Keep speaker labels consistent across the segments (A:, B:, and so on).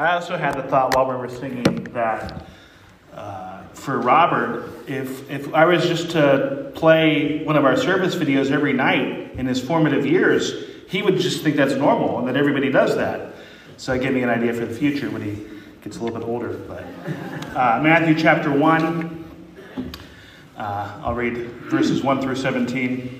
A: I also had the thought while we were singing that uh, for Robert, if, if I was just to play one of our service videos every night in his formative years, he would just think that's normal and that everybody does that. So it gave me an idea for the future when he gets a little bit older. But uh, Matthew chapter 1, uh, I'll read verses 1 through 17.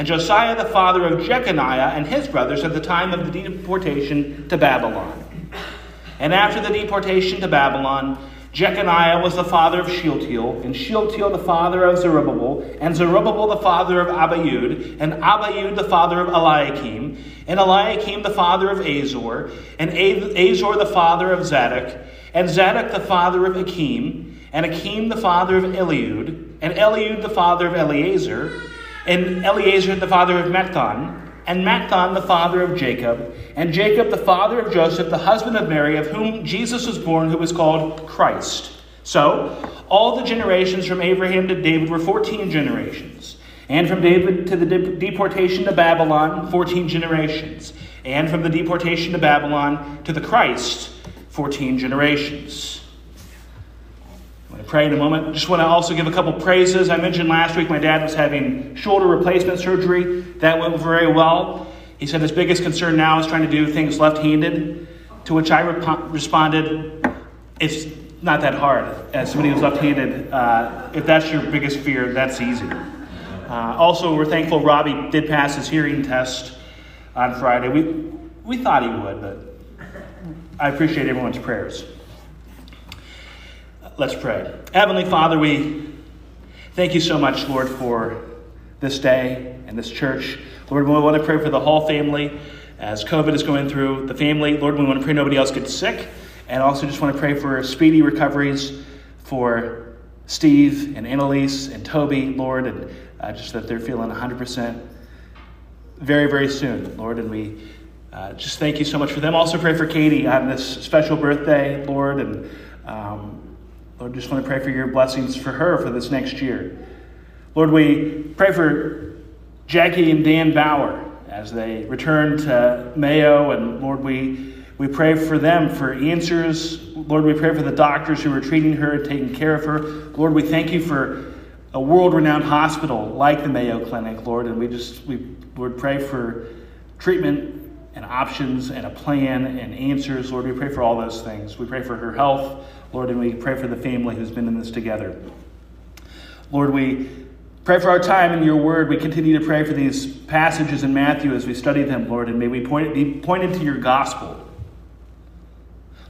A: and Josiah the father of Jeconiah and his brothers at the time of the deportation to Babylon. And after the deportation to Babylon, Jeconiah was the father of Shealtiel, and Shealtiel the father of Zerubbabel, and Zerubbabel the father of Abiud, and Abiud the father of Eliakim, and Eliakim the father of Azor, and Azor the father of Zadok, and Zadok the father of Achim, and Achim the father of Eliud, and Eliud the father of Eleazar, and Eleazar the father of Matthan, and Matthan the father of Jacob, and Jacob the father of Joseph, the husband of Mary, of whom Jesus was born, who was called Christ. So, all the generations from Abraham to David were 14 generations. And from David to the deportation to Babylon, 14 generations. And from the deportation to Babylon to the Christ, 14 generations. To pray in a moment. Just want to also give a couple praises. I mentioned last week my dad was having shoulder replacement surgery. That went very well. He said his biggest concern now is trying to do things left handed, to which I rep- responded, It's not that hard. As somebody who's left handed, uh, if that's your biggest fear, that's easy. Uh, also, we're thankful Robbie did pass his hearing test on Friday. We, we thought he would, but I appreciate everyone's prayers. Let's pray. Heavenly Father, we thank you so much, Lord, for this day and this church. Lord, we want to pray for the whole family as COVID is going through the family. Lord, we want to pray nobody else gets sick. And also just want to pray for speedy recoveries for Steve and Annalise and Toby, Lord, and uh, just that they're feeling 100% very, very soon, Lord. And we uh, just thank you so much for them. Also pray for Katie on this special birthday, Lord, and um, Lord, just want to pray for your blessings for her for this next year. Lord, we pray for Jackie and Dan Bauer as they return to Mayo. And Lord, we, we pray for them for answers. Lord, we pray for the doctors who are treating her and taking care of her. Lord, we thank you for a world renowned hospital like the Mayo Clinic, Lord. And we just, we, Lord, pray for treatment and options and a plan and answers. Lord, we pray for all those things. We pray for her health. Lord, and we pray for the family who's been in this together. Lord, we pray for our time in your word. We continue to pray for these passages in Matthew as we study them, Lord, and may we point, be pointed to your gospel.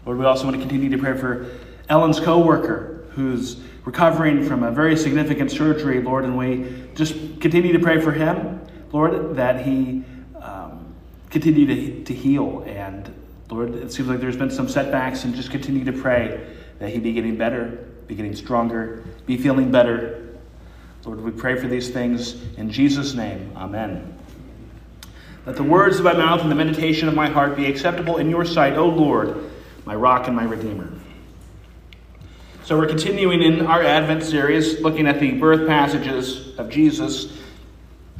A: Lord, we also want to continue to pray for Ellen's co worker who's recovering from a very significant surgery, Lord, and we just continue to pray for him, Lord, that he um, continue to, to heal. And Lord, it seems like there's been some setbacks, and just continue to pray that he be getting better, be getting stronger, be feeling better. Lord, we pray for these things in Jesus' name. Amen. Let the words of my mouth and the meditation of my heart be acceptable in your sight, O Lord, my rock and my redeemer. So we're continuing in our Advent series, looking at the birth passages of Jesus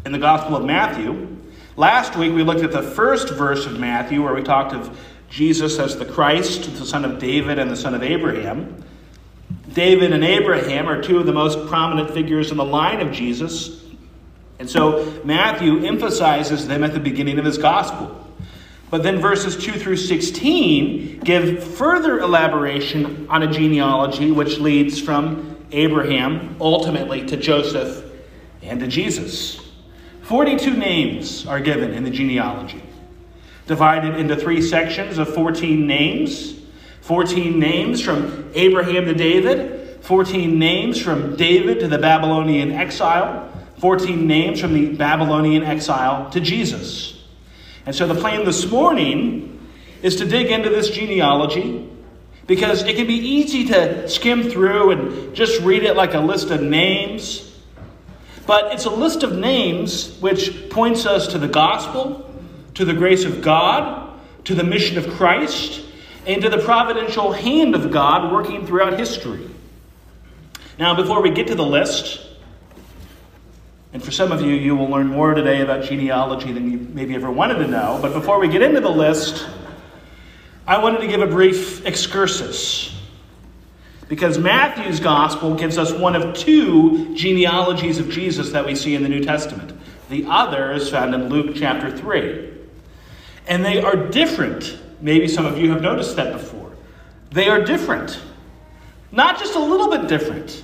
A: in the Gospel of Matthew. Last week we looked at the first verse of Matthew, where we talked of Jesus as the Christ, the son of David and the son of Abraham. David and Abraham are two of the most prominent figures in the line of Jesus. And so Matthew emphasizes them at the beginning of his gospel. But then verses 2 through 16 give further elaboration on a genealogy which leads from Abraham ultimately to Joseph and to Jesus. 42 names are given in the genealogy, divided into three sections of 14 names 14 names from Abraham to David, 14 names from David to the Babylonian exile, 14 names from the Babylonian exile to Jesus. And so the plan this morning is to dig into this genealogy because it can be easy to skim through and just read it like a list of names. But it's a list of names which points us to the gospel, to the grace of God, to the mission of Christ, and to the providential hand of God working throughout history. Now, before we get to the list, and for some of you, you will learn more today about genealogy than you maybe ever wanted to know. But before we get into the list, I wanted to give a brief excursus. Because Matthew's gospel gives us one of two genealogies of Jesus that we see in the New Testament. The other is found in Luke chapter 3. And they are different. Maybe some of you have noticed that before. They are different. Not just a little bit different.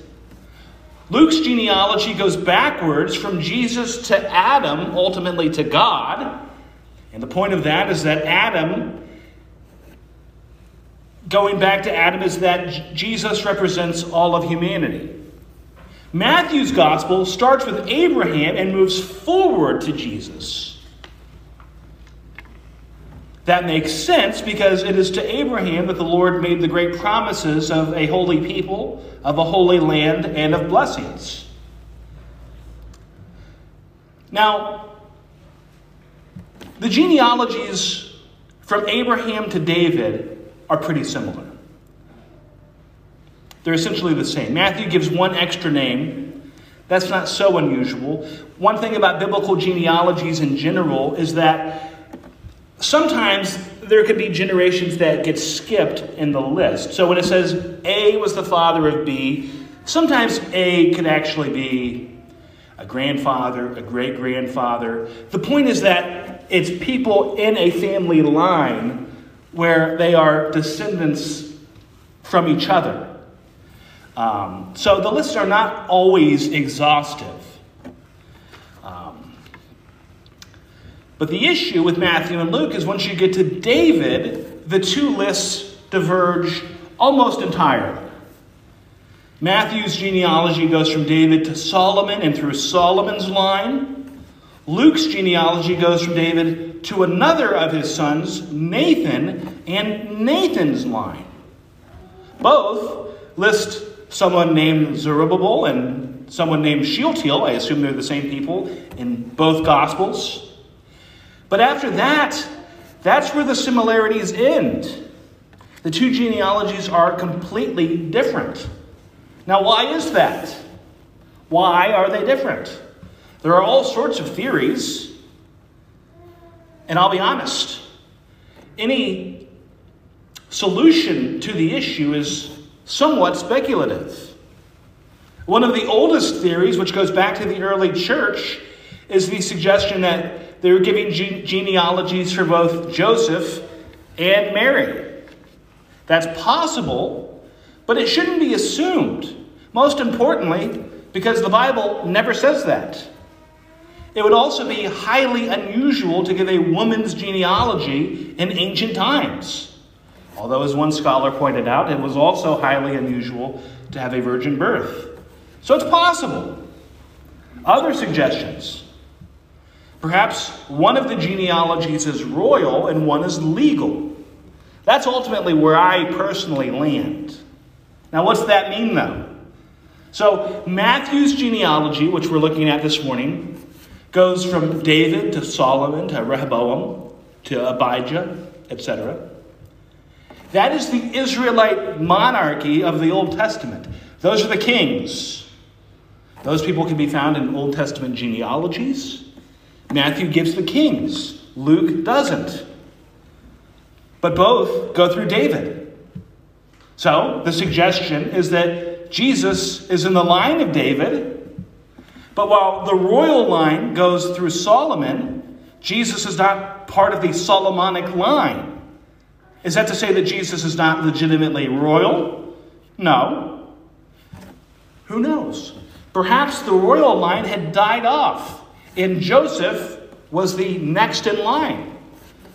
A: Luke's genealogy goes backwards from Jesus to Adam, ultimately to God. And the point of that is that Adam, going back to Adam, is that Jesus represents all of humanity. Matthew's gospel starts with Abraham and moves forward to Jesus. That makes sense because it is to Abraham that the Lord made the great promises of a holy people, of a holy land, and of blessings. Now, the genealogies from Abraham to David are pretty similar. They're essentially the same. Matthew gives one extra name. That's not so unusual. One thing about biblical genealogies in general is that sometimes there could be generations that get skipped in the list. So when it says A was the father of B, sometimes A could actually be a grandfather, a great grandfather. The point is that it's people in a family line where they are descendants from each other. Um, so the lists are not always exhaustive. But the issue with Matthew and Luke is once you get to David, the two lists diverge almost entirely. Matthew's genealogy goes from David to Solomon and through Solomon's line. Luke's genealogy goes from David to another of his sons, Nathan, and Nathan's line. Both list someone named Zerubbabel and someone named Shealtiel. I assume they're the same people in both Gospels. But after that, that's where the similarities end. The two genealogies are completely different. Now, why is that? Why are they different? There are all sorts of theories. And I'll be honest, any solution to the issue is somewhat speculative. One of the oldest theories, which goes back to the early church, is the suggestion that they were giving genealogies for both Joseph and Mary. That's possible, but it shouldn't be assumed. Most importantly, because the Bible never says that. It would also be highly unusual to give a woman's genealogy in ancient times. Although, as one scholar pointed out, it was also highly unusual to have a virgin birth. So it's possible. Other suggestions Perhaps one of the genealogies is royal and one is legal. That's ultimately where I personally land. Now, what's that mean, though? So, Matthew's genealogy, which we're looking at this morning, goes from David to Solomon to Rehoboam to Abijah, etc. That is the Israelite monarchy of the Old Testament. Those are the kings. Those people can be found in Old Testament genealogies. Matthew gives the kings, Luke doesn't. but both go through David. So the suggestion is that Jesus is in the line of David, but while the royal line goes through Solomon, Jesus is not part of the Solomonic line. Is that to say that Jesus is not legitimately royal? No. Who knows? Perhaps the royal line had died off, and Joseph was the next in line.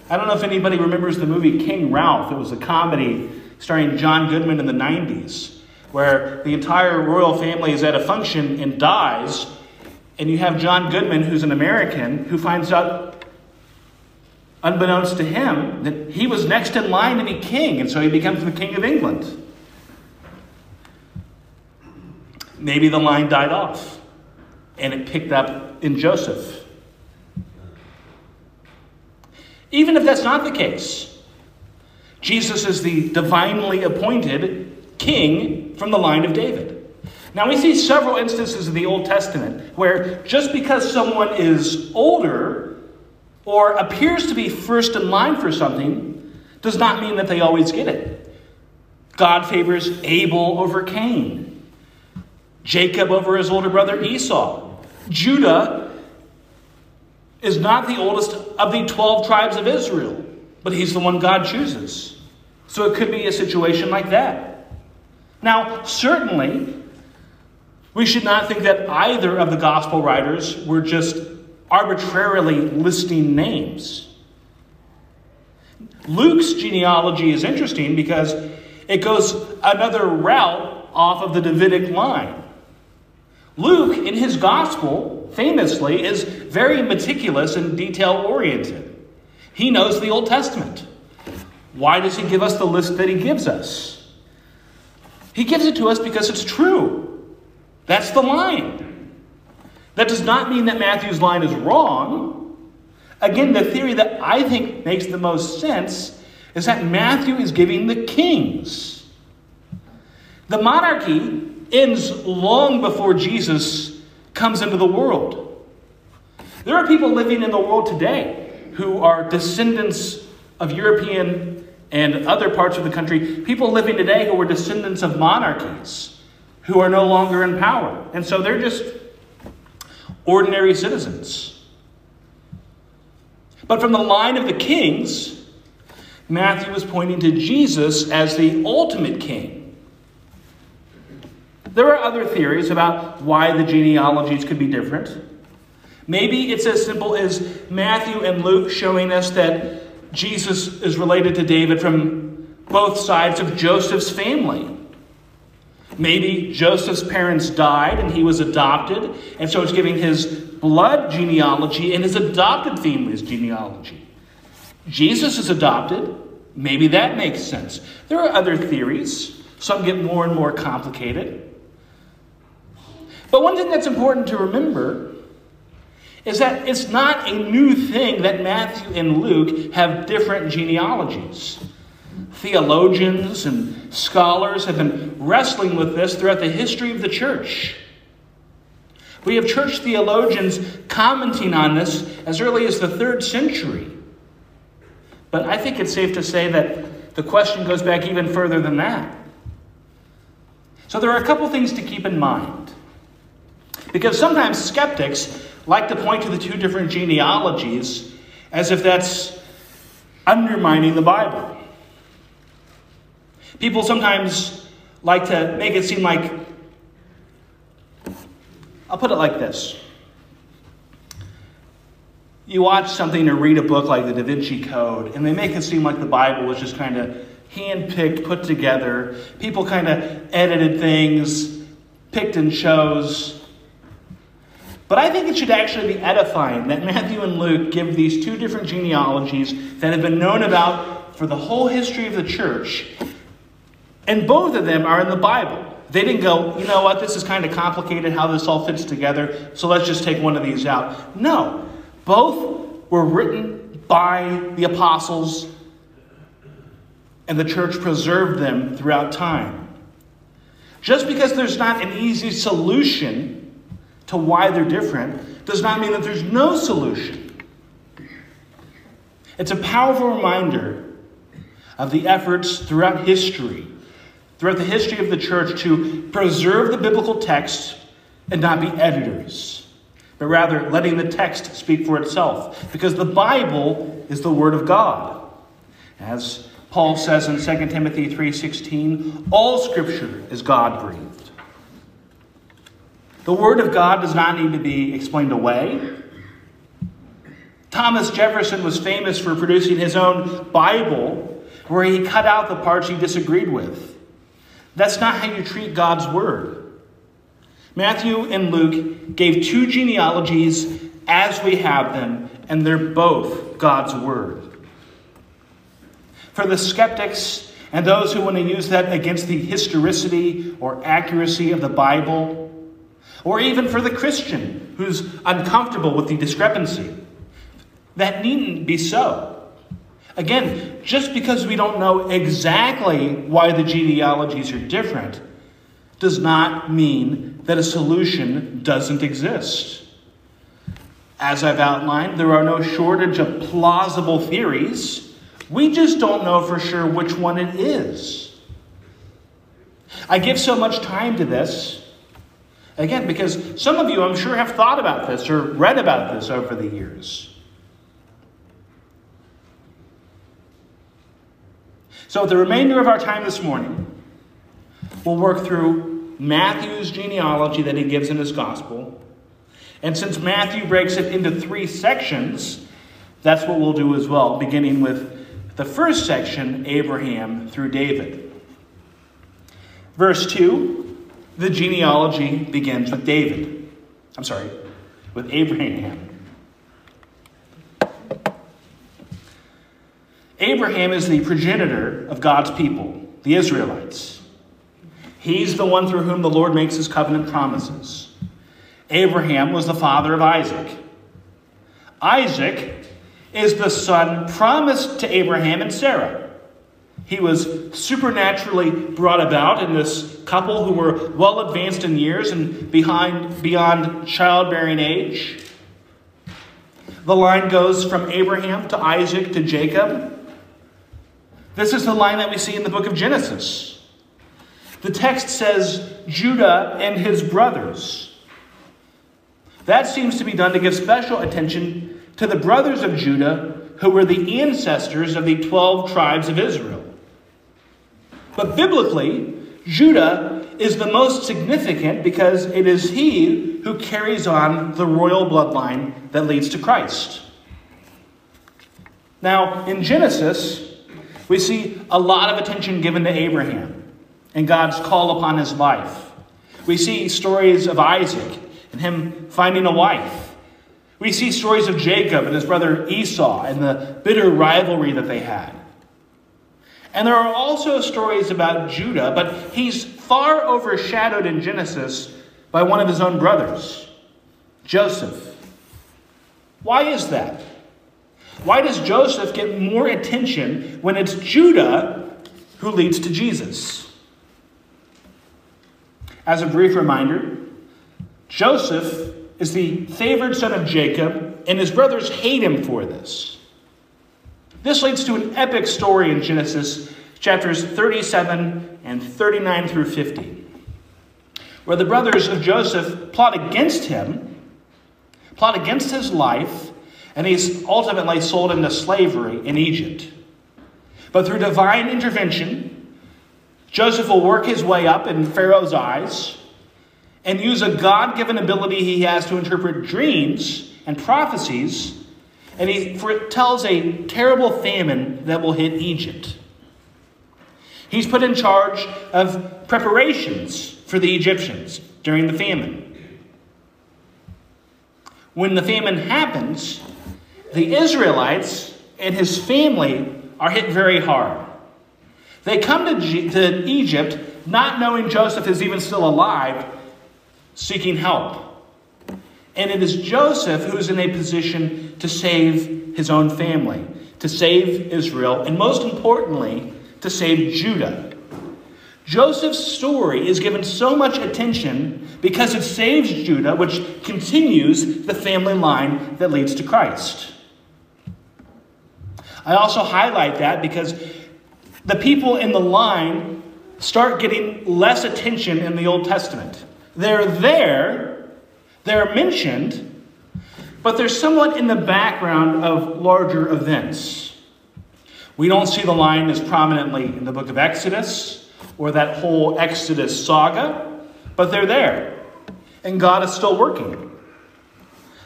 A: I don't know if anybody remembers the movie King Ralph. It was a comedy starring John Goodman in the 90s, where the entire royal family is at a function and dies, and you have John Goodman, who's an American, who finds out, unbeknownst to him, that he was next in line to be king, and so he becomes the King of England. Maybe the line died off and it picked up in Joseph. Even if that's not the case, Jesus is the divinely appointed king from the line of David. Now, we see several instances in the Old Testament where just because someone is older or appears to be first in line for something does not mean that they always get it. God favors Abel over Cain. Jacob over his older brother Esau. Judah is not the oldest of the 12 tribes of Israel, but he's the one God chooses. So it could be a situation like that. Now, certainly, we should not think that either of the gospel writers were just arbitrarily listing names. Luke's genealogy is interesting because it goes another route off of the Davidic line. Luke, in his gospel, famously, is very meticulous and detail oriented. He knows the Old Testament. Why does he give us the list that he gives us? He gives it to us because it's true. That's the line. That does not mean that Matthew's line is wrong. Again, the theory that I think makes the most sense is that Matthew is giving the kings. The monarchy ends long before Jesus comes into the world. There are people living in the world today who are descendants of European and other parts of the country, people living today who are descendants of monarchies who are no longer in power. And so they're just ordinary citizens. But from the line of the kings, Matthew was pointing to Jesus as the ultimate king there are other theories about why the genealogies could be different. Maybe it's as simple as Matthew and Luke showing us that Jesus is related to David from both sides of Joseph's family. Maybe Joseph's parents died and he was adopted, and so it's giving his blood genealogy and his adopted family's genealogy. Jesus is adopted. Maybe that makes sense. There are other theories. Some get more and more complicated. But one thing that's important to remember is that it's not a new thing that Matthew and Luke have different genealogies. Theologians and scholars have been wrestling with this throughout the history of the church. We have church theologians commenting on this as early as the third century. But I think it's safe to say that the question goes back even further than that. So there are a couple things to keep in mind. Because sometimes skeptics like to point to the two different genealogies as if that's undermining the Bible. People sometimes like to make it seem like, I'll put it like this. You watch something or read a book like the Da Vinci Code, and they make it seem like the Bible was just kind of hand-picked, put together. People kind of edited things, picked and chose. But I think it should actually be edifying that Matthew and Luke give these two different genealogies that have been known about for the whole history of the church. And both of them are in the Bible. They didn't go, you know what, this is kind of complicated how this all fits together, so let's just take one of these out. No, both were written by the apostles, and the church preserved them throughout time. Just because there's not an easy solution to why they're different does not mean that there's no solution. It's a powerful reminder of the efforts throughout history, throughout the history of the church, to preserve the biblical text and not be editors, but rather letting the text speak for itself, because the Bible is the Word of God. As Paul says in 2 Timothy 3:16, all scripture is God-breathed. The word of God does not need to be explained away. Thomas Jefferson was famous for producing his own Bible where he cut out the parts he disagreed with. That's not how you treat God's word. Matthew and Luke gave two genealogies as we have them, and they're both God's word. For the skeptics and those who want to use that against the historicity or accuracy of the Bible, or even for the Christian who's uncomfortable with the discrepancy, that needn't be so. Again, just because we don't know exactly why the genealogies are different does not mean that a solution doesn't exist. As I've outlined, there are no shortage of plausible theories. We just don't know for sure which one it is. I give so much time to this, again, because some of you, I'm sure, have thought about this or read about this over the years. So, the remainder of our time this morning, we'll work through Matthew's genealogy that he gives in his gospel. And since Matthew breaks it into three sections, that's what we'll do as well, beginning with the first section, Abraham through David. Verse 2, the genealogy begins with David. I'm sorry, with Abraham. Abraham is the progenitor of God's people, the Israelites. He's the one through whom the Lord makes his covenant promises. Abraham was the father of Isaac. Isaac is the son promised to Abraham and Sarah. He was supernaturally brought about in this couple who were well advanced in years and behind, beyond childbearing age. The line goes from Abraham to Isaac to Jacob this is the line that we see in the book of Genesis. The text says Judah and his brothers. That seems to be done to give special attention to the brothers of Judah, who were the ancestors of the 12 tribes of Israel. But biblically, Judah is the most significant because it is he who carries on the royal bloodline that leads to Christ. Now, in Genesis, we see a lot of attention given to Abraham and God's call upon his life. We see stories of Isaac and him finding a wife. We see stories of Jacob and his brother Esau and the bitter rivalry that they had. And there are also stories about Judah, but he's far overshadowed in Genesis by one of his own brothers, Joseph. Why is that? Why does Joseph get more attention when it's Judah who leads to Jesus? As a brief reminder, Joseph is the favored son of Jacob, and his brothers hate him for this. This leads to an epic story in Genesis chapters 37 and 39 through 50, where the brothers of Joseph plot against him, plot against his life, and he's ultimately sold into slavery in Egypt. But through divine intervention, Joseph will work his way up in Pharaoh's eyes and use a God given ability he has to interpret dreams and prophecies, and he tells a terrible famine that will hit Egypt. He's put in charge of preparations for the Egyptians during the famine. When the famine happens, the Israelites and his family are hit very hard. They come to, G- to Egypt not knowing Joseph is even still alive, seeking help. And it is Joseph who's in a position to save his own family, to save Israel, and most importantly, to save Judah. Joseph's story is given so much attention because it saves Judah, which continues the family line that leads to Christ. I also highlight that because the people in the line start getting less attention in the Old Testament. They're there, they're mentioned, but they're somewhat in the background of larger events. We don't see the line as prominently in the book of Exodus or that whole Exodus saga, but they're there, and God is still working.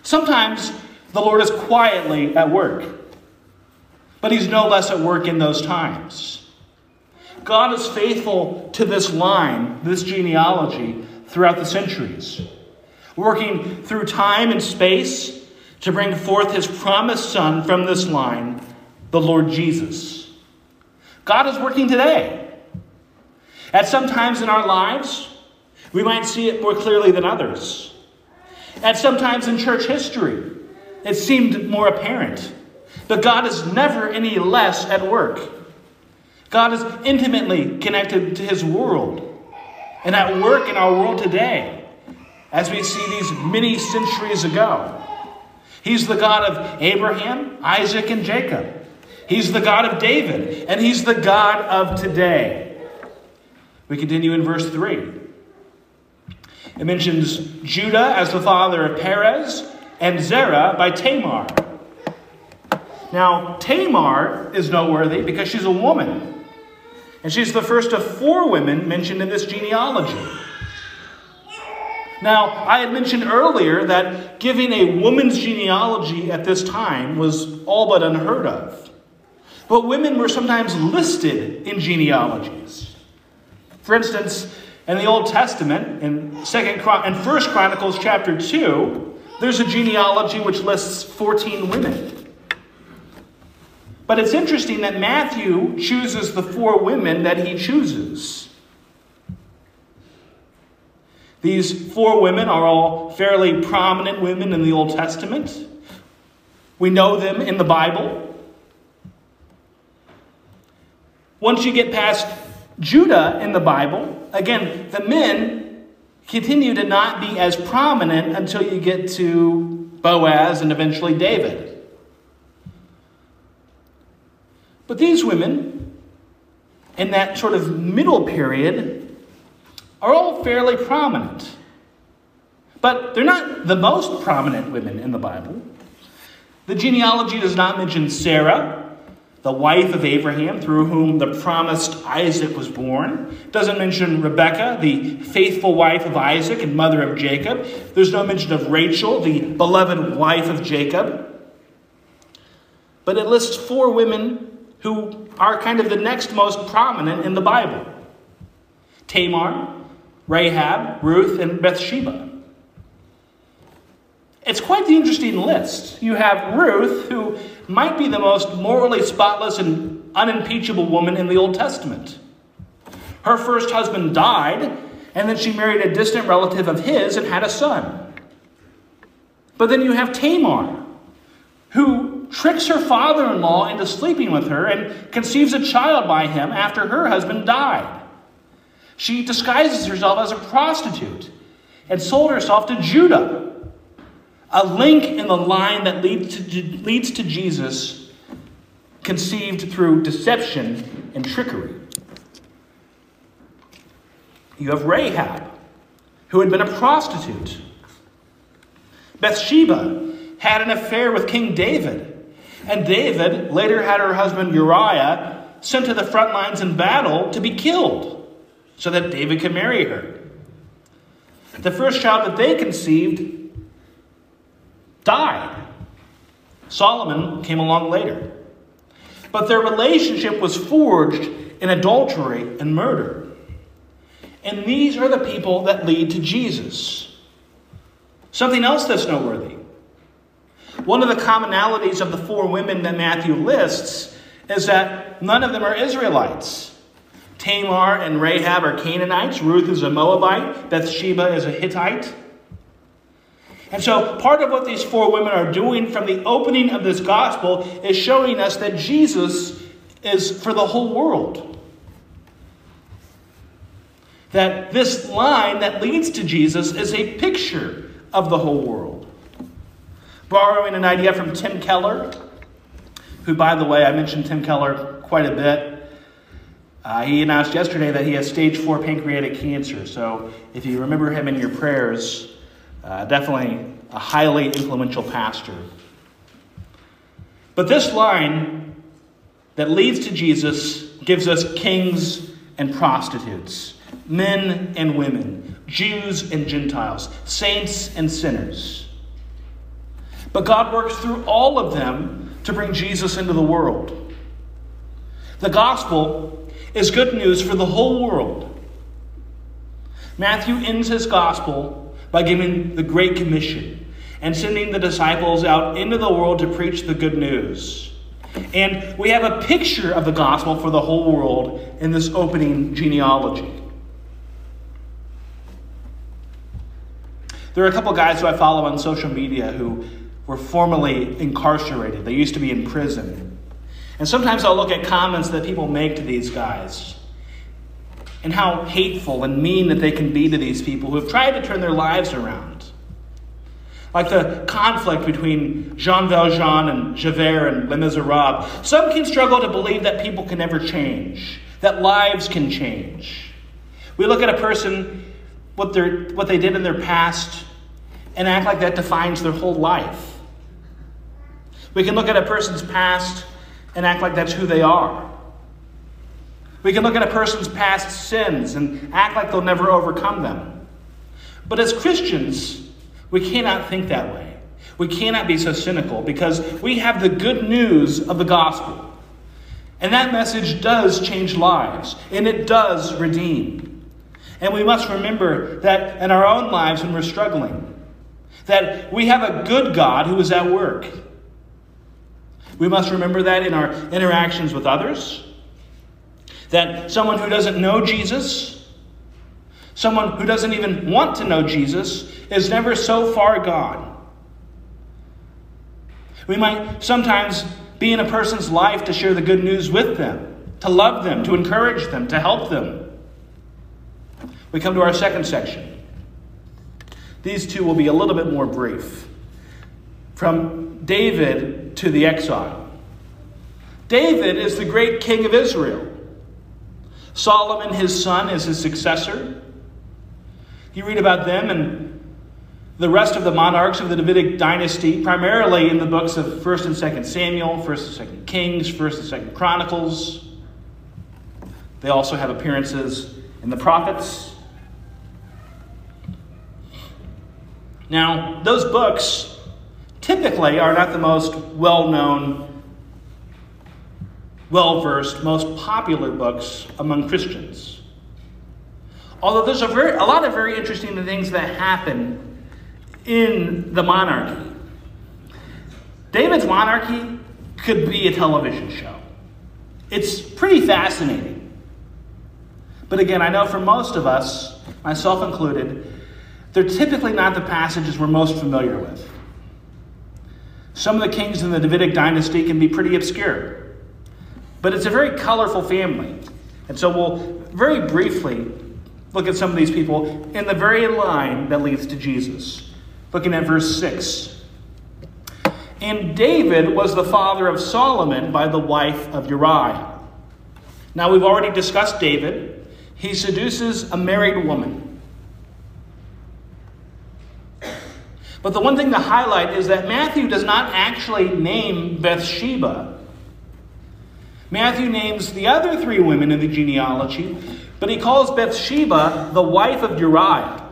A: Sometimes the Lord is quietly at work, but He's no less at work in those times. God is faithful to this line, this genealogy, throughout the centuries, working through time and space to bring forth his promised Son from this line, the Lord Jesus. God is working today. At some times in our lives, we might see it more clearly than others. At some times in church history, it seemed more apparent. But God is never any less at work. God is intimately connected to his world and at work in our world today, as we see these many centuries ago. He's the God of Abraham, Isaac, and Jacob. He's the God of David, and He's the God of today. We continue in verse 3. It mentions Judah as the father of Perez and Zerah by Tamar. Now, Tamar is noteworthy because she's a woman, and she's the first of four women mentioned in this genealogy. Now, I had mentioned earlier that giving a woman's genealogy at this time was all but unheard of. But women were sometimes listed in genealogies. For instance, in the Old Testament, in Second and First Chronicles chapter 2, there's a genealogy which lists 14 women. But it's interesting that Matthew chooses the four women that he chooses. These four women are all fairly prominent women in the Old Testament. We know them in the Bible. Once you get past Judah in the Bible, again, the men continue to not be as prominent until you get to Boaz and eventually David. But these women, in that sort of middle period, are all fairly prominent. But they're not the most prominent women in the Bible. The genealogy does not mention Sarah, the wife of Abraham, through whom the promised Isaac was born. It doesn't mention Rebekah, the faithful wife of Isaac and mother of Jacob. There's no mention of Rachel, the beloved wife of Jacob. But it lists four women who are kind of the next most prominent in the Bible Tamar, Rahab, Ruth, and Bathsheba. It's quite the interesting list. You have Ruth, who might be the most morally spotless and unimpeachable woman in the Old Testament. Her first husband died, and then she married a distant relative of his and had a son. But then you have Tamar, who tricks her father in law into sleeping with her and conceives a child by him after her husband died. She disguises herself as a prostitute and sold herself to Judah, a link in the line that leads to, leads to Jesus, conceived through deception and trickery. You have Rahab, who had been a prostitute. Bathsheba had an affair with King David, and David later had her husband Uriah sent to the front lines in battle to be killed so that David could marry her. The first child that they conceived died. Solomon came along later. But their relationship was forged in adultery and murder. And these are the people that lead to Jesus. Something else that's noteworthy. One of the commonalities of the four women that Matthew lists is that none of them are Israelites. Tamar and Rahab are Canaanites. Ruth is a Moabite. Bathsheba is a Hittite. And so, part of what these four women are doing from the opening of this gospel is showing us that Jesus is for the whole world. That this line that leads to Jesus is a picture of the whole world. Borrowing an idea from Tim Keller, who, by the way, I mentioned Tim Keller quite a bit Uh, he announced yesterday that he has stage four pancreatic cancer. So if you remember him in your prayers, uh, definitely a highly influential pastor. But this line that leads to Jesus gives us kings and prostitutes, men and women, Jews and Gentiles, saints and sinners. But God works through all of them to bring Jesus into the world. The gospel is good news for the whole world. Matthew ends his gospel by giving the Great Commission and sending the disciples out into the world to preach the good news. And we have a picture of the gospel for the whole world in this opening genealogy. There are a couple guys who I follow on social media who were formerly incarcerated. They used to be in prison. And sometimes I'll look at comments that people make to these guys and how hateful and mean that they can be to these people who have tried to turn their lives around like the conflict between Jean Valjean and Javert and Les Miserables. Some can struggle to believe that people can ever change, that lives can change. We look at a person, what, what they did in their past, and act like that defines their whole life. We can look at a person's past and act like that's who they are. We can look at a person's past sins and act like they'll never overcome them. But as Christians, we cannot think that way. We cannot be so cynical because we have the good news of the gospel. And that message does change lives, and it does redeem. And we must remember that in our own lives when we're struggling, that we have a good God who is at work. We must remember that in our interactions with others. That someone who doesn't know Jesus Someone who doesn't even want to know Jesus is never so far gone. We might sometimes be in a person's life to share the good news with them, to love them, to encourage them, to help them. We come to our second section. These two will be a little bit more brief. From David to the exile. David is the great king of Israel. Solomon, his son, is his successor. You read about them and the rest of the monarchs of the Davidic dynasty, primarily in the books of 1st and 2nd Samuel, 1st and 2nd Kings, 1st and 2nd Chronicles. They also have appearances in the prophets. Now, those books typically are not the most well known, well versed, most popular books among Christians. Although there's a, very, a lot of very interesting things that happen in the monarchy. David's monarchy could be a television show. It's pretty fascinating. But again, I know for most of us, myself included, they're typically not the passages we're most familiar with. Some of the kings in the Davidic dynasty can be pretty obscure, but it's a very colorful family. And so we'll very briefly Look at some of these people in the very line that leads to Jesus. Looking at verse 6. And David was the father of Solomon by the wife of Uriah. Now, we've already discussed David. He seduces a married woman. But the one thing to highlight is that Matthew does not actually name Bathsheba. Matthew names the other three women in the genealogy, but he calls Bathsheba the wife of Uriah.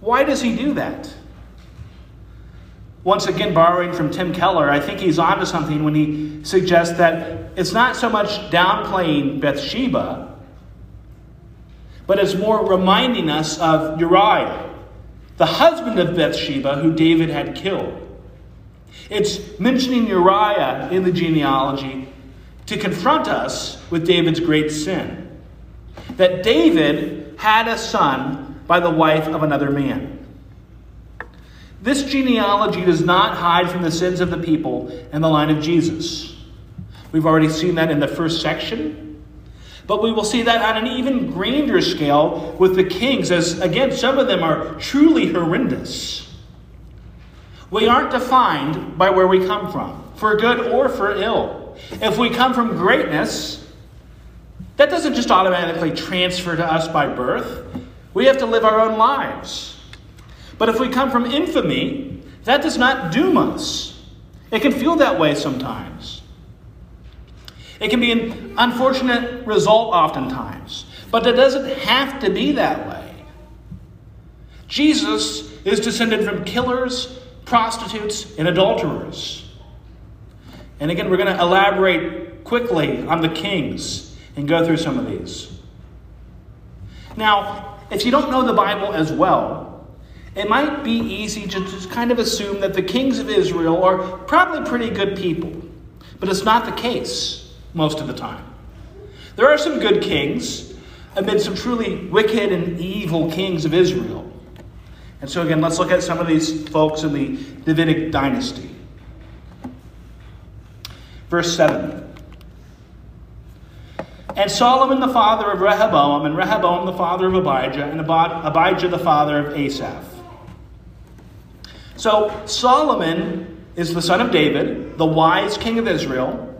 A: Why does he do that? Once again, borrowing from Tim Keller, I think he's onto something when he suggests that it's not so much downplaying Bathsheba, but it's more reminding us of Uriah, the husband of Bathsheba, who David had killed. It's mentioning Uriah in the genealogy to confront us with David's great sin that David had a son by the wife of another man. This genealogy does not hide from the sins of the people and the line of Jesus. We've already seen that in the first section. But we will see that on an even grander scale with the kings, as again, some of them are truly horrendous. We aren't defined by where we come from, for good or for ill. If we come from greatness, that doesn't just automatically transfer to us by birth. We have to live our own lives. But if we come from infamy, that does not doom us. It can feel that way sometimes. It can be an unfortunate result oftentimes, but it doesn't have to be that way. Jesus is descended from killers, prostitutes, and adulterers. And again, we're going to elaborate quickly on the kings and go through some of these. Now, if you don't know the Bible as well, it might be easy to just kind of assume that the kings of Israel are probably pretty good people. But it's not the case most of the time. There are some good kings amid some truly wicked and evil kings of Israel. And so, again, let's look at some of these folks in the Davidic dynasty. Verse 7. And Solomon the father of Rehoboam, and Rehoboam the father of Abijah, and Abijah the father of Asaph. So Solomon is the son of David, the wise king of Israel,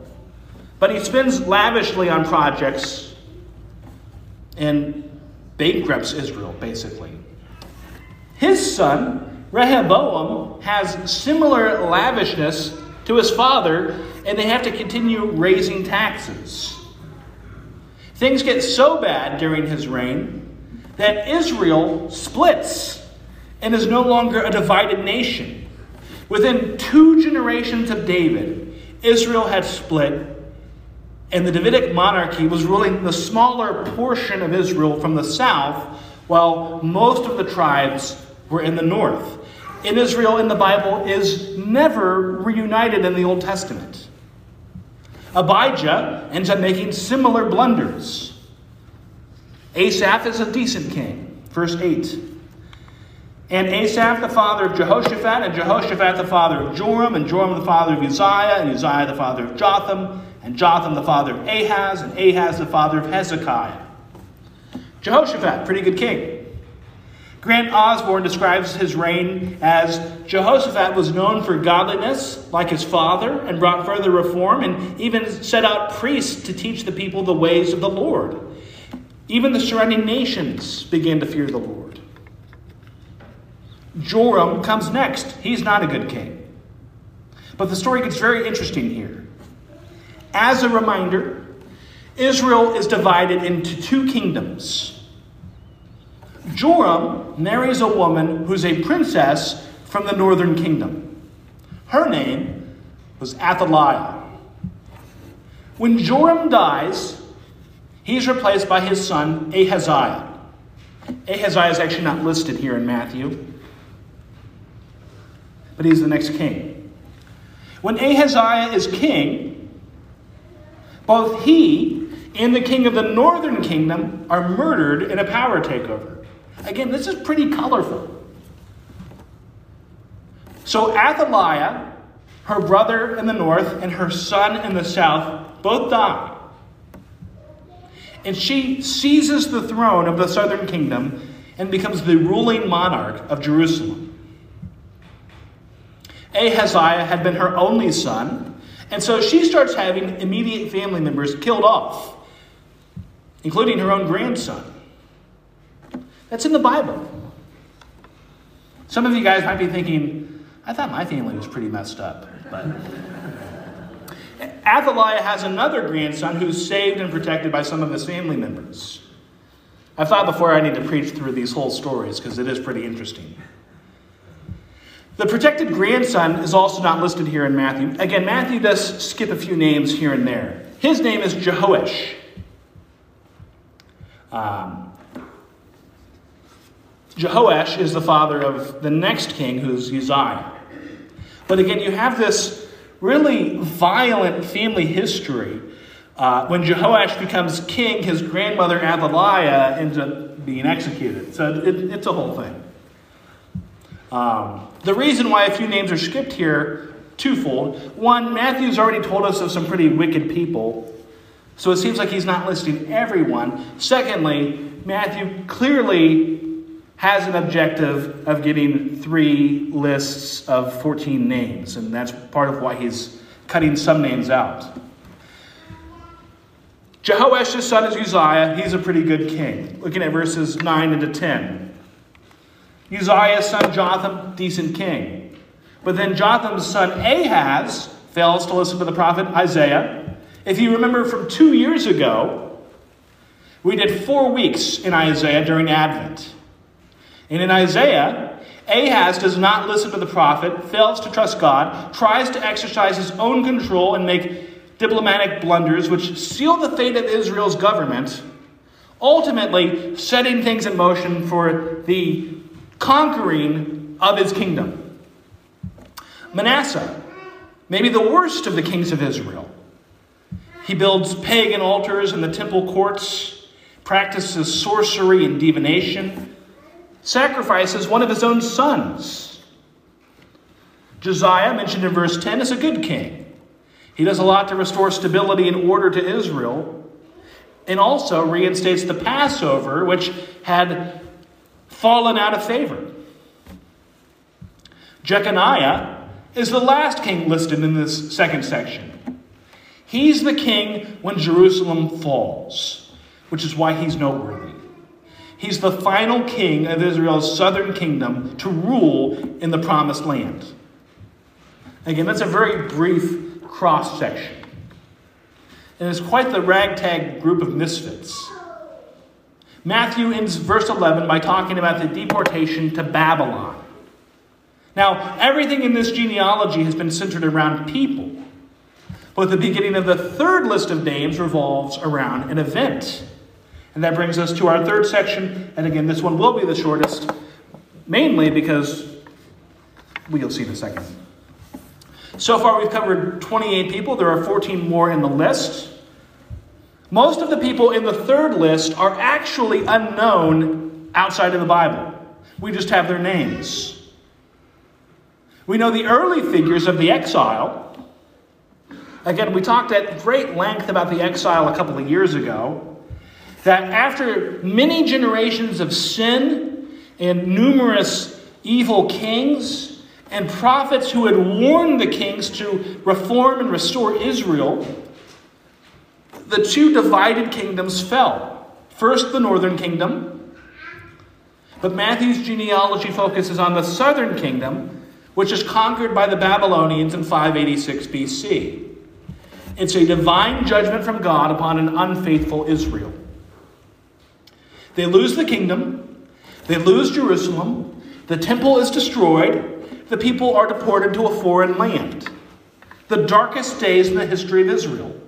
A: but he spends lavishly on projects and bankrupts Israel, basically. His son, Rehoboam, has similar lavishness to his father, and they have to continue raising taxes. Things get so bad during his reign that Israel splits and is no longer a divided nation. Within two generations of David, Israel had split, and the Davidic monarchy was ruling the smaller portion of Israel from the south, while most of the tribes were in the north. In Israel, in the Bible, is never reunited in the Old Testament. Abijah ends up making similar blunders. Asaph is a decent king. Verse 8. And Asaph the father of Jehoshaphat, and Jehoshaphat the father of Joram, and Joram the father of Uzziah, and Uzziah the father of Jotham, and Jotham the father of Ahaz, and Ahaz the father of Hezekiah. Jehoshaphat, pretty good king. Grant Osborne describes his reign as Jehoshaphat was known for godliness, like his father, and brought further reform, and even set out priests to teach the people the ways of the Lord. Even the surrounding nations began to fear the Lord. Joram comes next. He's not a good king. But the story gets very interesting here. As a reminder, Israel is divided into two kingdoms. Joram marries a woman who's a princess from the northern kingdom. Her name was Athaliah. When Joram dies, he's replaced by his son Ahaziah. Ahaziah is actually not listed here in Matthew, but he's the next king. When Ahaziah is king, both he and the king of the northern kingdom are murdered in a power takeover. Again, this is pretty colorful. So Athaliah, her brother in the north, and her son in the south both die. And she seizes the throne of the southern kingdom and becomes the ruling monarch of Jerusalem. Ahaziah had been her only son, and so she starts having immediate family members killed off, including her own grandson. That's in the Bible. Some of you guys might be thinking, I thought my family was pretty messed up. But Athaliah has another grandson who's saved and protected by some of his family members. I thought before I need to preach through these whole stories because it is pretty interesting. The protected grandson is also not listed here in Matthew. Again, Matthew does skip a few names here and there. His name is Jehoash. Um, Jehoash is the father of the next king, who's Uzziah. But again, you have this really violent family history. Uh, when Jehoash becomes king, his grandmother Athaliah ends up being executed. So it, it's a whole thing. Um, the reason why a few names are skipped here, twofold. One, Matthew's already told us of some pretty wicked people, so it seems like he's not listing everyone. Secondly, Matthew clearly has an objective of getting three lists of 14 names, and that's part of why he's cutting some names out. Jehoash's son is Uzziah. He's a pretty good king. Looking at verses 9 into 10. Uzziah's son Jotham, decent king. But then Jotham's son Ahaz fails to listen to the prophet Isaiah. If you remember from two years ago, we did four weeks in Isaiah during Advent. And in Isaiah, Ahaz does not listen to the prophet, fails to trust God, tries to exercise his own control and make diplomatic blunders which seal the fate of Israel's government, ultimately setting things in motion for the conquering of his kingdom. Manasseh, maybe the worst of the kings of Israel. He builds pagan altars in the temple courts, practices sorcery and divination, sacrifices one of his own sons. Josiah, mentioned in verse 10, is a good king. He does a lot to restore stability and order to Israel, and also reinstates the Passover, which had fallen out of favor. Jeconiah is the last king listed in this second section. He's the king when Jerusalem falls, which is why he's noteworthy. He's the final king of Israel's southern kingdom to rule in the promised land. Again, that's a very brief cross section. And it's quite the ragtag group of misfits. Matthew ends verse 11 by talking about the deportation to Babylon. Now, everything in this genealogy has been centered around people. But the beginning of the third list of names revolves around an event. And that brings us to our third section. And again, this one will be the shortest, mainly because we'll see in a second. So far, we've covered 28 people. There are 14 more in the list. Most of the people in the third list are actually unknown outside of the Bible. We just have their names. We know the early figures of the exile. Again, we talked at great length about the exile a couple of years ago that after many generations of sin and numerous evil kings and prophets who had warned the kings to reform and restore Israel, the two divided kingdoms fell. First, the northern kingdom, but Matthew's genealogy focuses on the southern kingdom, which is conquered by the Babylonians in 586 BC. It's a divine judgment from God upon an unfaithful Israel. They lose the kingdom, they lose Jerusalem, the temple is destroyed, the people are deported to a foreign land. The darkest days in the history of Israel.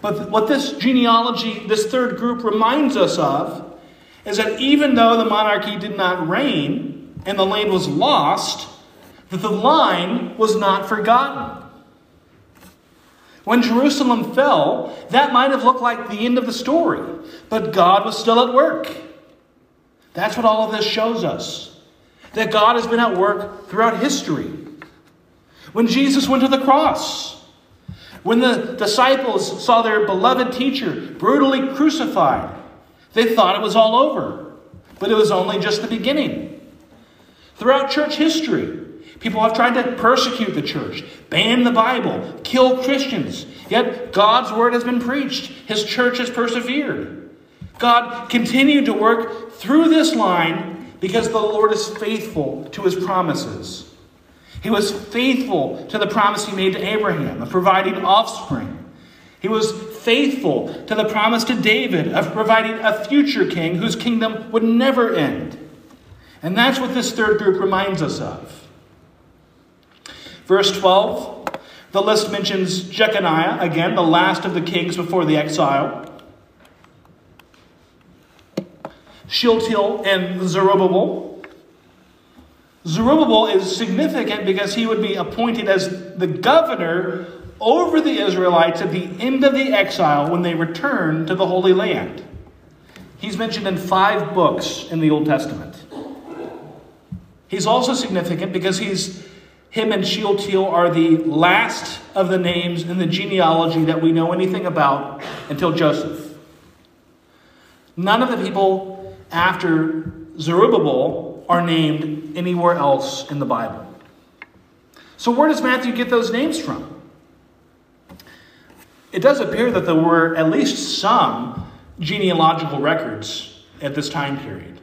A: But what this genealogy, this third group, reminds us of is that even though the monarchy did not reign and the land was lost, that the line was not forgotten. When Jerusalem fell, that might have looked like the end of the story, but God was still at work. That's what all of this shows us that God has been at work throughout history. When Jesus went to the cross, when the disciples saw their beloved teacher brutally crucified, they thought it was all over, but it was only just the beginning. Throughout church history, People have tried to persecute the church, ban the Bible, kill Christians. Yet God's word has been preached. His church has persevered. God continued to work through this line because the Lord is faithful to his promises. He was faithful to the promise he made to Abraham of providing offspring. He was faithful to the promise to David of providing a future king whose kingdom would never end. And that's what this third group reminds us of. Verse 12, the list mentions Jeconiah, again, the last of the kings before the exile. Shealtiel and Zerubbabel. Zerubbabel is significant because he would be appointed as the governor over the Israelites at the end of the exile when they return to the Holy Land. He's mentioned in five books in the Old Testament. He's also significant because he's him and Shealtiel are the last of the names in the genealogy that we know anything about until Joseph. None of the people after Zerubbabel are named anywhere else in the Bible. So, where does Matthew get those names from? it does appear that there were at least some genealogical records at this time period.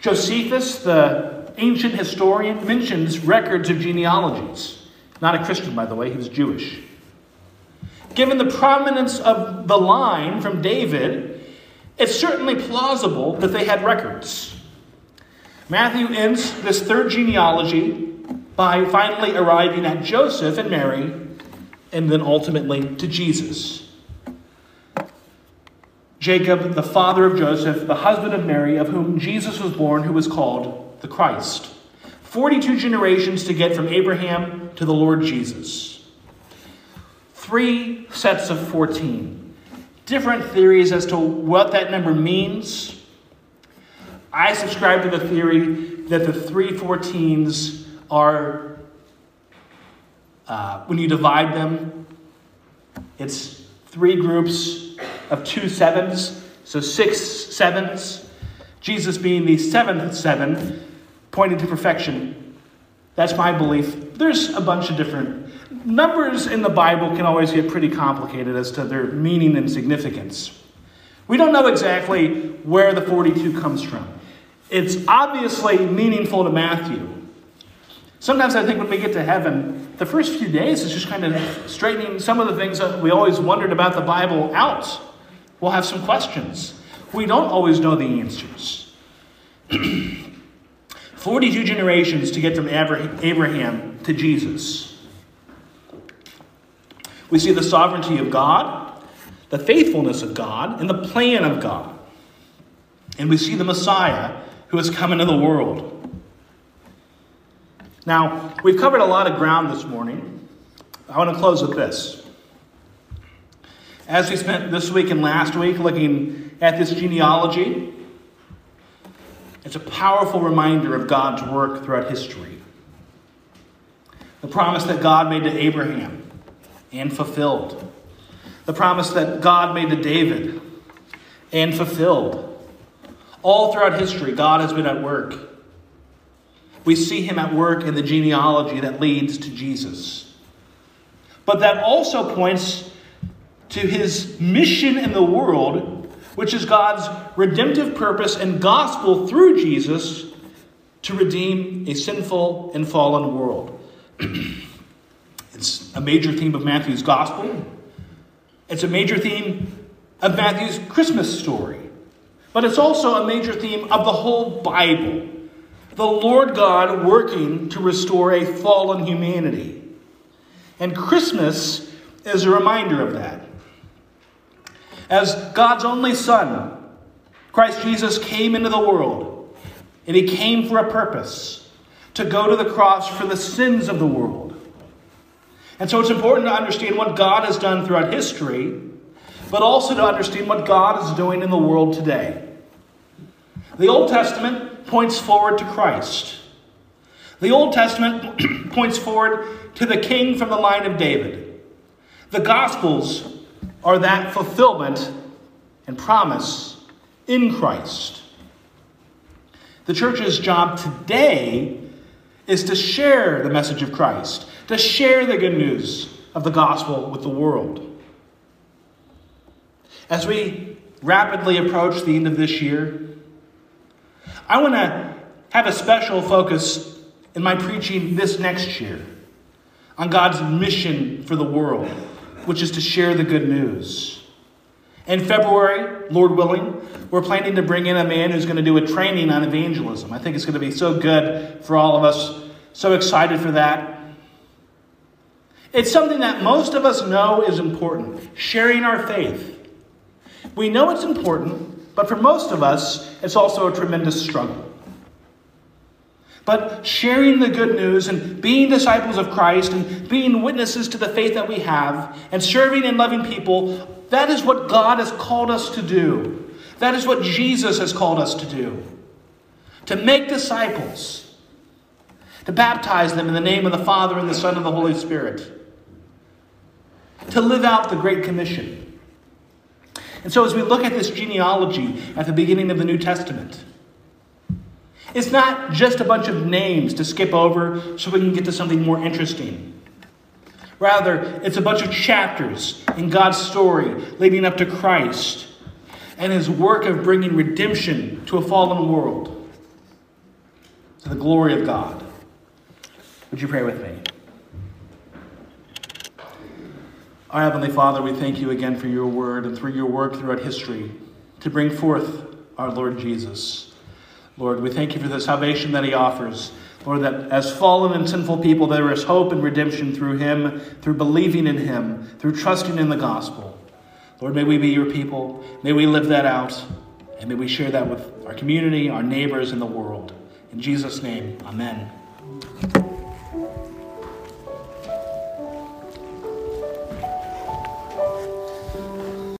A: Josephus, the ancient historian, mentions records of genealogies. Not a Christian, by the way, he was Jewish. Given the prominence of the line from David, it's certainly plausible that they had records. Matthew ends this third genealogy by finally arriving at Joseph and Mary, and then ultimately to Jesus. Jacob, the father of Joseph, the husband of Mary, of whom Jesus was born, who was called the Christ. 42 generations to get from Abraham to the Lord Jesus. Three sets of 14. Different theories as to what that number means. I subscribe to the theory that the three 14s are, uh, when you divide them, it's three groups of two sevens, so six sevens. Jesus being the seventh seven, pointing to perfection. That's my belief. There's a bunch of different numbers in the Bible can always get pretty complicated as to their meaning and significance. We don't know exactly where the 42 comes from. It's obviously meaningful to Matthew. Sometimes I think when we get to heaven, the first few days is just kind of straightening some of the things that we always wondered about the Bible out. We'll have some questions. We don't always know the answers. 42 generations to get from Abraham to Jesus. We see the sovereignty of God, the faithfulness of God, and the plan of God. And we see the Messiah who has come into the world. Now, we've covered a lot of ground this morning. I want to close with this. As we spent this week and last week looking at this genealogy, it's a powerful reminder of God's work throughout history. The promise that God made to Abraham and fulfilled. The promise that God made to David and fulfilled. All throughout history, God has been at work. We see him at work in the genealogy that leads to Jesus. But that also points to his mission in the world, which is God's redemptive purpose and gospel through Jesus to redeem a sinful and fallen world. it's a major theme of Matthew's gospel. It's a major theme of Matthew's Christmas story. But it's also a major theme of the whole Bible the Lord God working to restore a fallen humanity. And Christmas is a reminder of that. As God's only Son, Christ Jesus came into the world, and he came for a purpose to go to the cross for the sins of the world. And so it's important to understand what God has done throughout history, but also to understand what God is doing in the world today. The Old Testament points forward to Christ. The Old Testament points forward to the king from the line of David. The Gospels are that fulfillment and promise in Christ. The church's job today is to share the message of Christ, to share the good news of the gospel with the world. As we rapidly approach the end of this year, I want to have a special focus in my preaching this next year on God's mission for the world, which is to share the good news. In February, Lord willing, we're planning to bring in a man who's going to do a training on evangelism. I think it's going to be so good for all of us. So excited for that. It's something that most of us know is important sharing our faith. We know it's important but for most of us, it's also a tremendous struggle. But sharing the good news and being disciples of Christ and being witnesses to the faith that we have and serving and loving people, that is what God has called us to do. That is what Jesus has called us to do. To make disciples, to baptize them in the name of the Father and the Son and the Holy Spirit, to live out the Great Commission. And so, as we look at this genealogy at the beginning of the New Testament, it's not just a bunch of names to skip over so we can get to something more interesting. Rather, it's a bunch of chapters in God's story leading up to Christ and his work of bringing redemption to a fallen world to the glory of God. Would you pray with me? Our Heavenly Father, we thank you again for your word and through your work throughout history to bring forth our Lord Jesus. Lord, we thank you for the salvation that he offers. Lord, that as fallen and sinful people, there is hope and redemption through him, through believing in him, through trusting in the gospel. Lord, may we be your people. May we live that out. And may we share that with our community, our neighbors, and the world. In Jesus' name, amen.